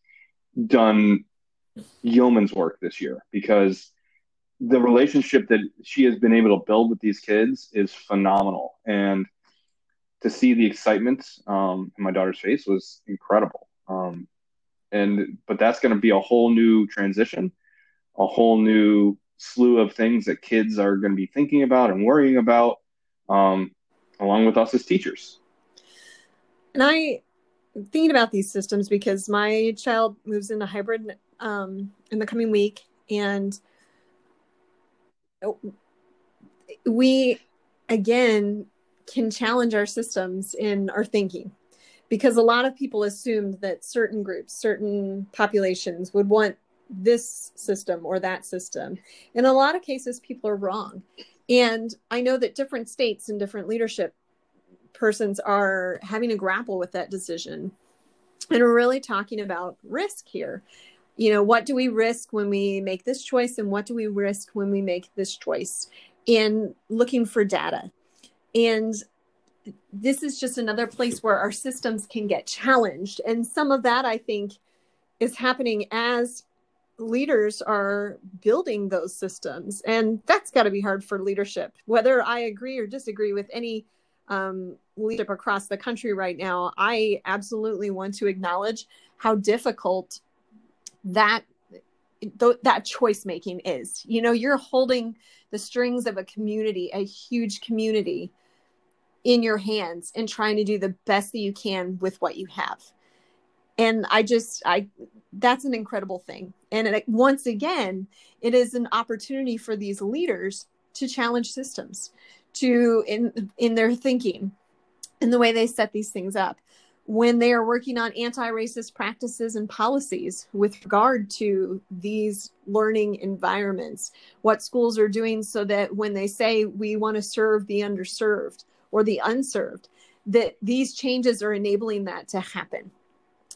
done yeoman's work this year because the relationship that she has been able to build with these kids is phenomenal. And to see the excitement um, in my daughter's face was incredible. Um, and but that's going to be a whole new transition, a whole new slew of things that kids are going to be thinking about and worrying about, um, along with us as teachers. And I thinking about these systems because my child moves into hybrid um, in the coming week, and we again can challenge our systems in our thinking because a lot of people assumed that certain groups certain populations would want this system or that system. In a lot of cases people are wrong. And i know that different states and different leadership persons are having to grapple with that decision and we're really talking about risk here you know what do we risk when we make this choice and what do we risk when we make this choice? In looking for data. And this is just another place where our systems can get challenged. And some of that i think is happening as leaders are building those systems. And that's got to be hard for leadership. Whether i agree or disagree with any um, leadership across the country right now i absolutely want to acknowledge how difficult that th- that choice making is. You know you're holding the strings of a community a huge community in your hands and trying to do the best that you can with what you have. And i just i that's an incredible thing. And it, once again it is an opportunity for these leaders to challenge systems to in in their thinking in the way they set these things up when they are working on anti-racist practices and policies with regard to these learning environments what schools are doing so that when they say we want to serve the underserved or the unserved that these changes are enabling that to happen.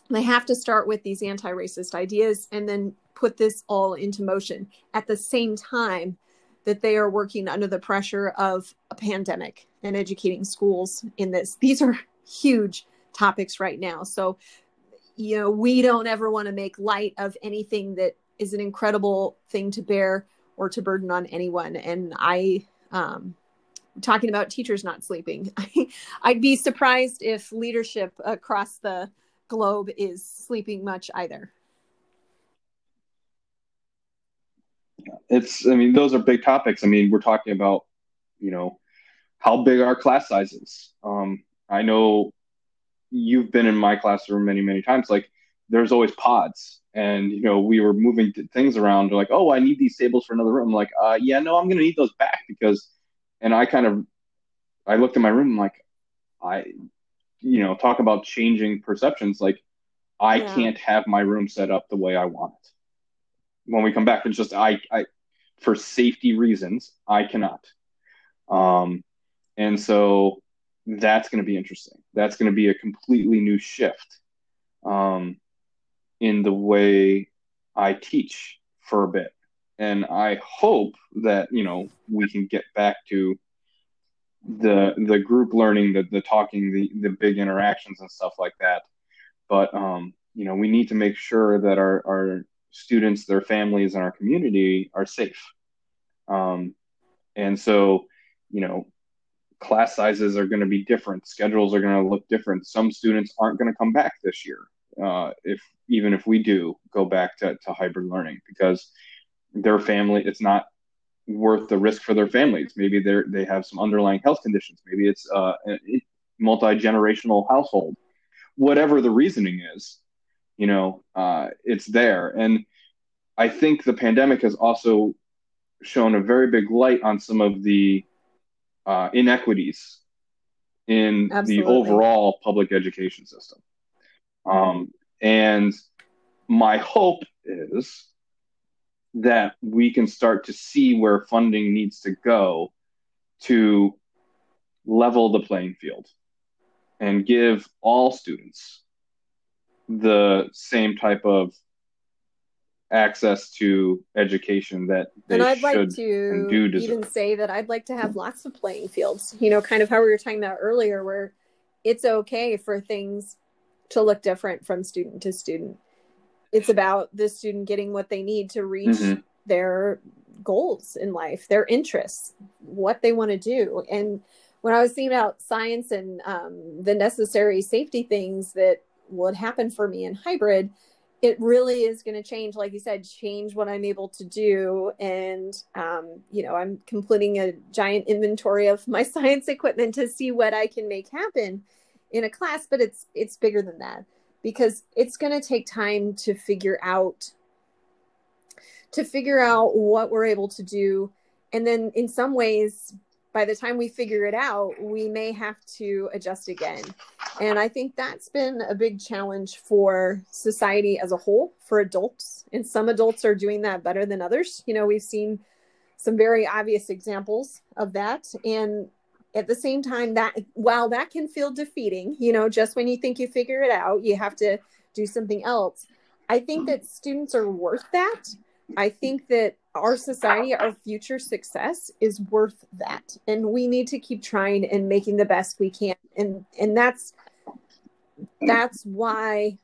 They have to start with these anti-racist ideas and then put this all into motion at the same time that they are working under the pressure of a pandemic and educating schools in this. These are huge topics right now. So, you know, we don't ever want to make light of anything that is an incredible thing to bear or to burden on anyone. And I, um, talking about teachers not sleeping, I'd be surprised if leadership across the globe is sleeping much either. It's, I mean, those are big topics. I mean, we're talking about, you know, how big are class sizes. Um, I know you've been in my classroom many many times like there's always pods. And you know we were moving things around. They're like oh i need these tables for another room. I'm like uh yeah no i'm gonna need those back because and i kind of i looked in my room I'm like i you know talk about changing perceptions like i yeah. can't have my room set up the way i want it. When we come back it's just i i for safety reasons i cannot. Um and so that's going to be interesting. That's going to be a completely new shift um, in the way I teach for a bit. And I hope that, you know, we can get back to the the group learning, the the talking, the the big interactions and stuff like that. But um, you know, we need to make sure that our, our students, their families, and our community are safe. Um, and so, you know, class sizes are going to be different. Schedules are going to look different. Some students aren't going to come back this year, uh, if even if we do go back to, to hybrid learning, because their family, it's not worth the risk for their families. Maybe they they have some underlying health conditions. Maybe it's uh, a multi generational household. Whatever the reasoning is, you know, uh, it's there. And I think the pandemic has also shown a very big light on some of the uh, inequities in Absolutely. the overall public education system. Um, and my hope is that we can start to see where funding needs to go to level the playing field and give all students the same type of access to education that they and I'd should like to do deserve. even say that I'd like to have lots of playing fields. You know, kind of how we were talking about earlier, where it's okay for things to look different from student to student. It's about the student getting what they need to reach mm-hmm. their goals in life, their interests, what they want to do. And when I was thinking about science and um, the necessary safety things that would happen for me in hybrid, it really is going to change like you said change what i'm able to do and um, you know i'm completing a giant inventory of my science equipment to see what i can make happen in a class but it's it's bigger than that because it's going to take time to figure out to figure out what we're able to do and then in some ways by the time we figure it out, we may have to adjust again. And I think that's been a big challenge for society as a whole, for adults. And some adults are doing that better than others. You know, we've seen some very obvious examples of that. And at the same time, that while that can feel defeating, you know, just when you think you figure it out, you have to do something else. I think that students are worth that. I think that our society, our future success is worth that. And we need to keep trying and making the best we can. And and that's that's why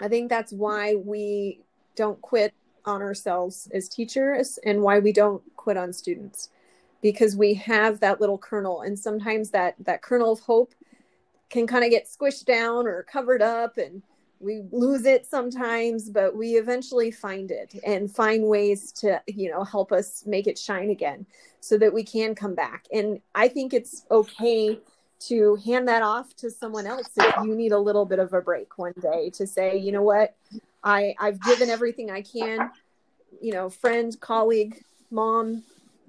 I think that's why we don't quit on ourselves as teachers and why we don't quit on students. Because we have that little kernel and sometimes that that kernel of hope can kind of get squished down or covered up and we lose it sometimes but we eventually find it and find ways to you know help us make it shine again so that we can come back. And i think it's okay to hand that off to someone else if you need a little bit of a break one day to say you know what i i've given everything i can you know friend colleague mom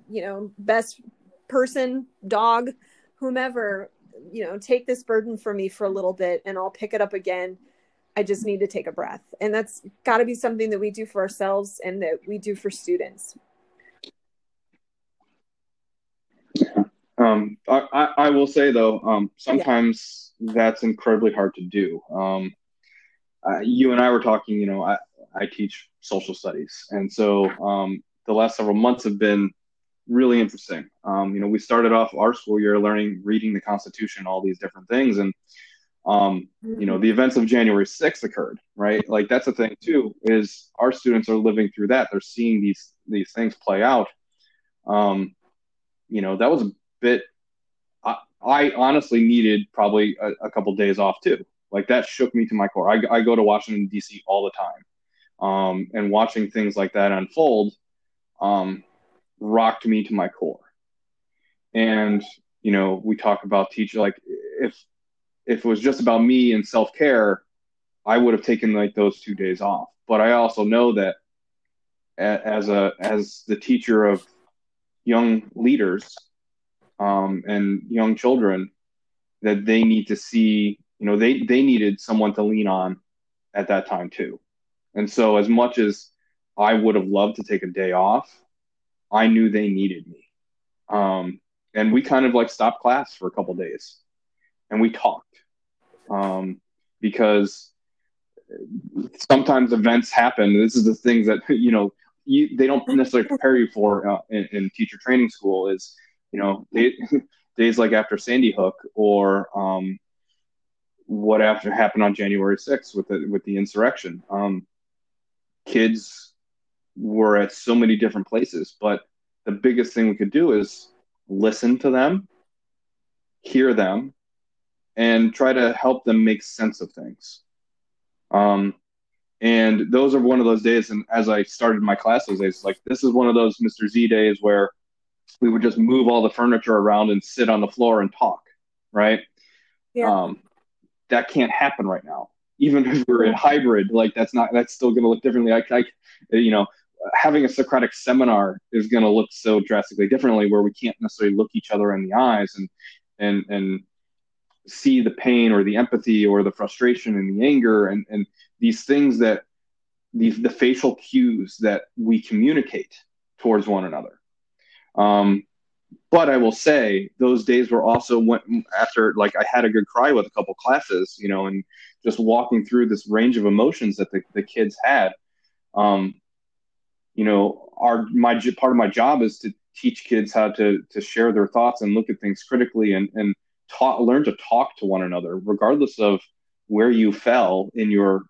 you know best person dog whomever you know take this burden for me for a little bit and i'll pick it up again I just need to take a breath. And that's got to be something that we do for ourselves and that we do for students. Um, I, I, will say though, um, sometimes yeah. that's incredibly hard to do. Um, uh, you and I were talking, you know, I, I teach social studies. And so um, the last several months have been really interesting. Um, you know, we started off our school year learning, reading the Constitution, all these different things. And um, you know, the events of January 6th occurred, right? Like that's the thing too, is our students are living through that. They're seeing these these things play out. Um, you know, that was bit. I, I honestly needed probably a, a couple days off too. Like that shook me to my core. I, I go to Washington D.C. all the time, um, and watching things like that unfold, um, rocked me to my core. And you know, we talk about teacher like if if it was just about me and self care, I would have taken like those two days off. But I also know that as a as the teacher of young leaders um, and young children, that they need to see, you know, they they needed someone to lean on at that time too. And so, as much as I would have loved to take a day off, I knew they needed me. Um, and we kind of like stopped class for a couple days, and we talked um, because sometimes events happen. This is the things that you know you, they don't necessarily prepare you for uh, in, in, teacher training school. Is you know days like after Sandy Hook or um, what after happened on January 6th with the with the insurrection. Um, kids were at so many different places, but the biggest thing we could do is listen to them, hear them, and try to help them make sense of things. Um, and those are one of those days. And as I started my class those days, like this is one of those Mr. Z days where we would just move all the furniture around and sit on the floor and talk, right? Yeah. Um, that can't happen right now. Even if we're in hybrid, like that's not that's still going to look differently. I, I, you know, having a Socratic seminar is going to look so drastically differently, where we can't necessarily look each other in the eyes and and and see the pain or the empathy or the frustration and the anger and and these things that these the facial cues that we communicate towards one another. Um, but I will say those days were also went after like I had a good cry with a couple classes, you know, and just walking through this range of emotions that the, the kids had. Um, you know, our my part of my job is to teach kids how to to share their thoughts and look at things critically and and talk, learn to talk to one another, regardless of where you fell in your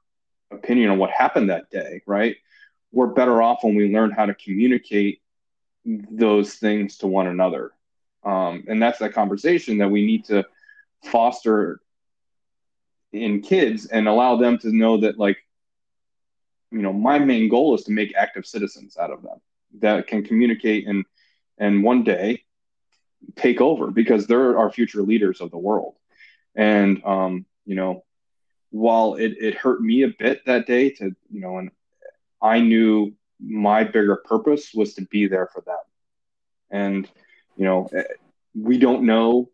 opinion on what happened that day. Right? We're better off when we learn how to communicate those things to one another. Um, and that's that conversation that we need to foster in kids and allow them to know that like you know my main goal is to make active citizens out of them that can communicate and and one day take over because they're our future leaders of the world and um you know while it, it hurt me a bit that day to you know and i knew my bigger purpose was to be there for them. And, you know, eh, we don't know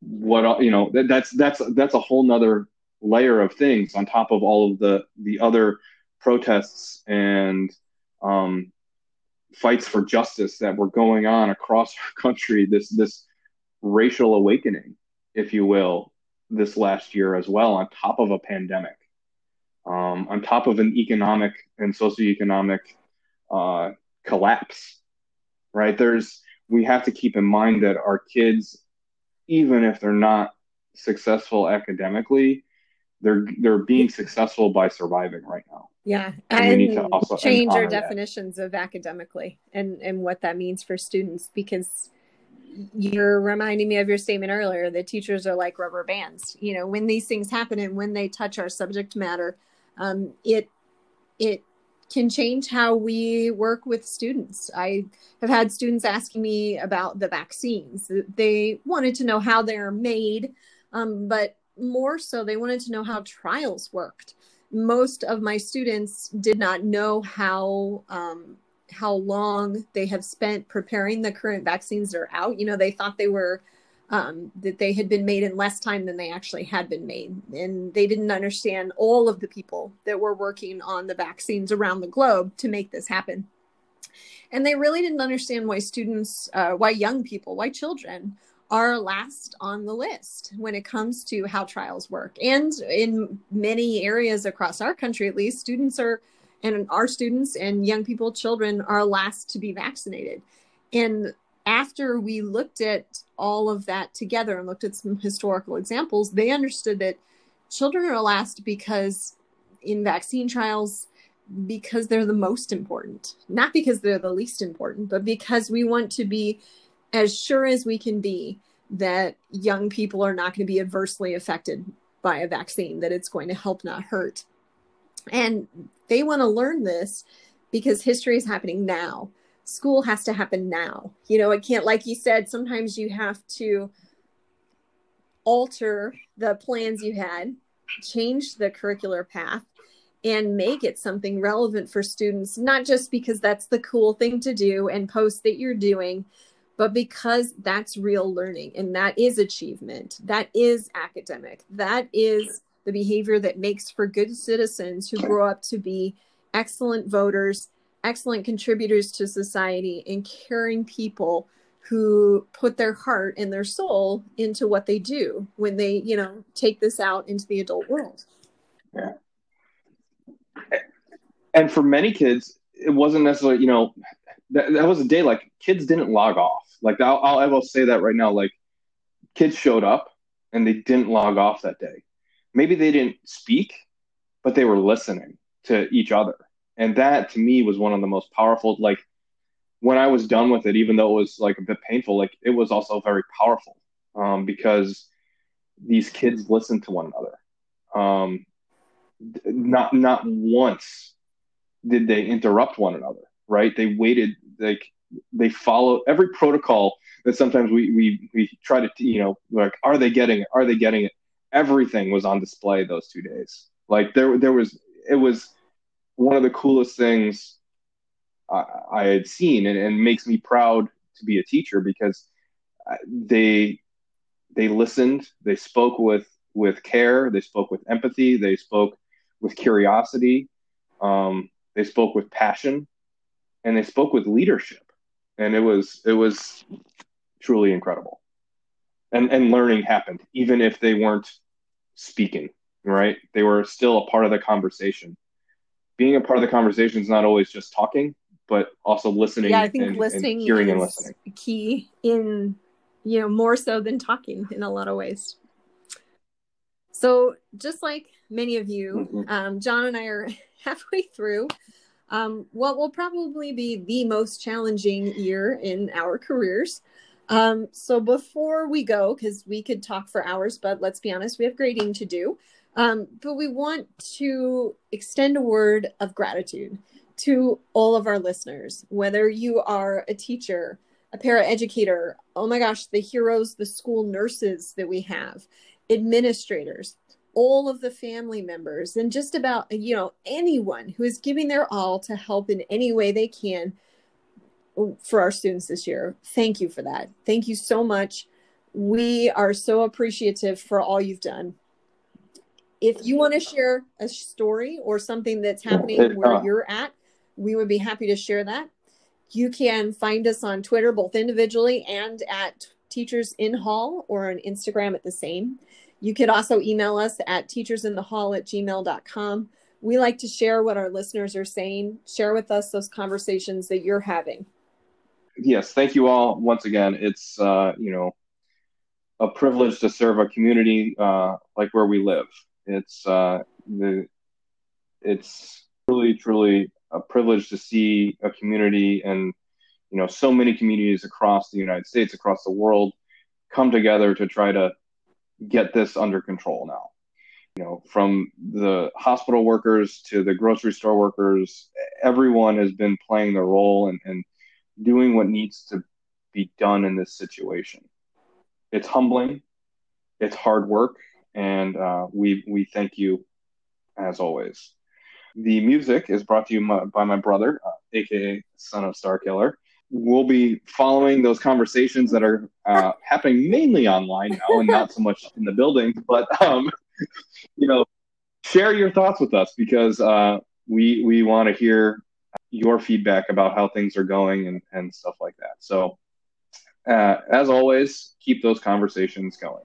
what, you know, that, that's, that's, that's a whole nother layer of things on top of all of the, the other protests and, um, fights for justice that were going on across our country, this, this racial awakening, if you will, this last year as well, on top of a pandemic um, on top of an economic and socioeconomic uh, collapse, right? There's we have to keep in mind that our kids, even if they're not successful academically, they're they're being successful by surviving right now. Yeah, and, and we need to also change our definitions that. of academically and and what that means for students because you're reminding me of your statement earlier that teachers are like rubber bands. You know, when these things happen and when they touch our subject matter, um, it it can change how we work with students. I have had students asking me about the vaccines. They wanted to know how they're made, um, but more so, they wanted to know how trials worked. Most of my students did not know how um, how long they have spent preparing the current vaccines that are out. You know, they thought they were um, that they had been made in less time than they actually had been made. And they didn't understand all of the people that were working on the vaccines around the globe to make this happen. And they really didn't understand why students, uh, why young people, why children are last on the list when it comes to how trials work. And in many areas across our country, at least, students are, and our students and young people, children are last to be vaccinated. And after we looked at all of that together and looked at some historical examples, they understood that children are last because in vaccine trials, because they're the most important, not because they're the least important, but because we want to be as sure as we can be that young people are not going to be adversely affected by a vaccine, that it's going to help, not hurt. And they want to learn this because history is happening now school has to happen now. You know, it can't, like you said, sometimes you have to alter the plans you had, change the curricular path, and make it something relevant for students, not just because that's the cool thing to do and post that you're doing, but because that's real learning and that is achievement. That is academic. That is the behavior that makes for good citizens who grow up to be excellent voters excellent contributors to society and caring people who put their heart and their soul into what they do when they, you know, take this out into the adult world. Yeah. And for many kids, it wasn't necessarily, you know, that, that was a day like kids didn't log off. Like I'll, I'll, I will say that right now. Like kids showed up and they didn't log off that day. Maybe they didn't speak, but they were listening to each other. And that to me was one of the most powerful, like when I was done with it, even though it was like a bit painful, like it was also very powerful um, because these kids listened to one another. Um, not not once did they interrupt one another. Right? They waited. Like they follow every protocol that sometimes we we we try to you know like are they getting it? Are they getting it? Everything was on display those two days. Like there there was it was one of the coolest things I, I had seen, and, and makes me proud to be a teacher because they they listened, they spoke with with care, they spoke with empathy, they spoke with curiosity, um, they spoke with passion, and they spoke with leadership, and it was it was truly incredible. And and learning happened even if they weren't speaking, right? They were still a part of the conversation being a part of the conversation is not always just talking, but also listening. Yeah, I think and, listening, and hearing, and listening, key in you know more so than talking in a lot of ways. So, just like many of you, mm-hmm. um, John and I are halfway through um, what will probably be the most challenging year in our careers. Um, so, before we go, because we could talk for hours, but let's be honest, we have grading to do. Um, but we want to extend a word of gratitude to all of our listeners, whether you are a teacher, a paraeducator, oh my gosh, the heroes, the school nurses that we have, administrators, all of the family members, and just about, you know, anyone who is giving their all to help in any way they can for our students this year. Thank you for that. Thank you so much. We are so appreciative for all you've done if you want to share a story or something that's happening where you're at, we would be happy to share that. You can find us on Twitter, both individually and at Teachers in Hall or on Instagram at the same. You could also email us at teachersinthehall at gmail.com. We like to share what our listeners are saying. Share with us those conversations that you're having. Yes, thank you all once again. It's, uh, you know, a privilege to serve a community uh, like where we live. It's uh, the it's truly truly a privilege to see a community and you know so many communities across the United States, across the world, come together to try to get this under control now. You know, from the hospital workers to the grocery store workers, everyone has been playing their role and, and doing what needs to be done in this situation. It's humbling, it's hard work, and uh, we we thank you as always. The music is brought to you by my brother, uh, aka Son of Star Killer. We'll be following those conversations that are uh, happening mainly online now and not so much in the building. But um, you know, share your thoughts with us because uh, we we want to hear your feedback about how things are going and, and stuff like that. So, uh, as always, keep those conversations going.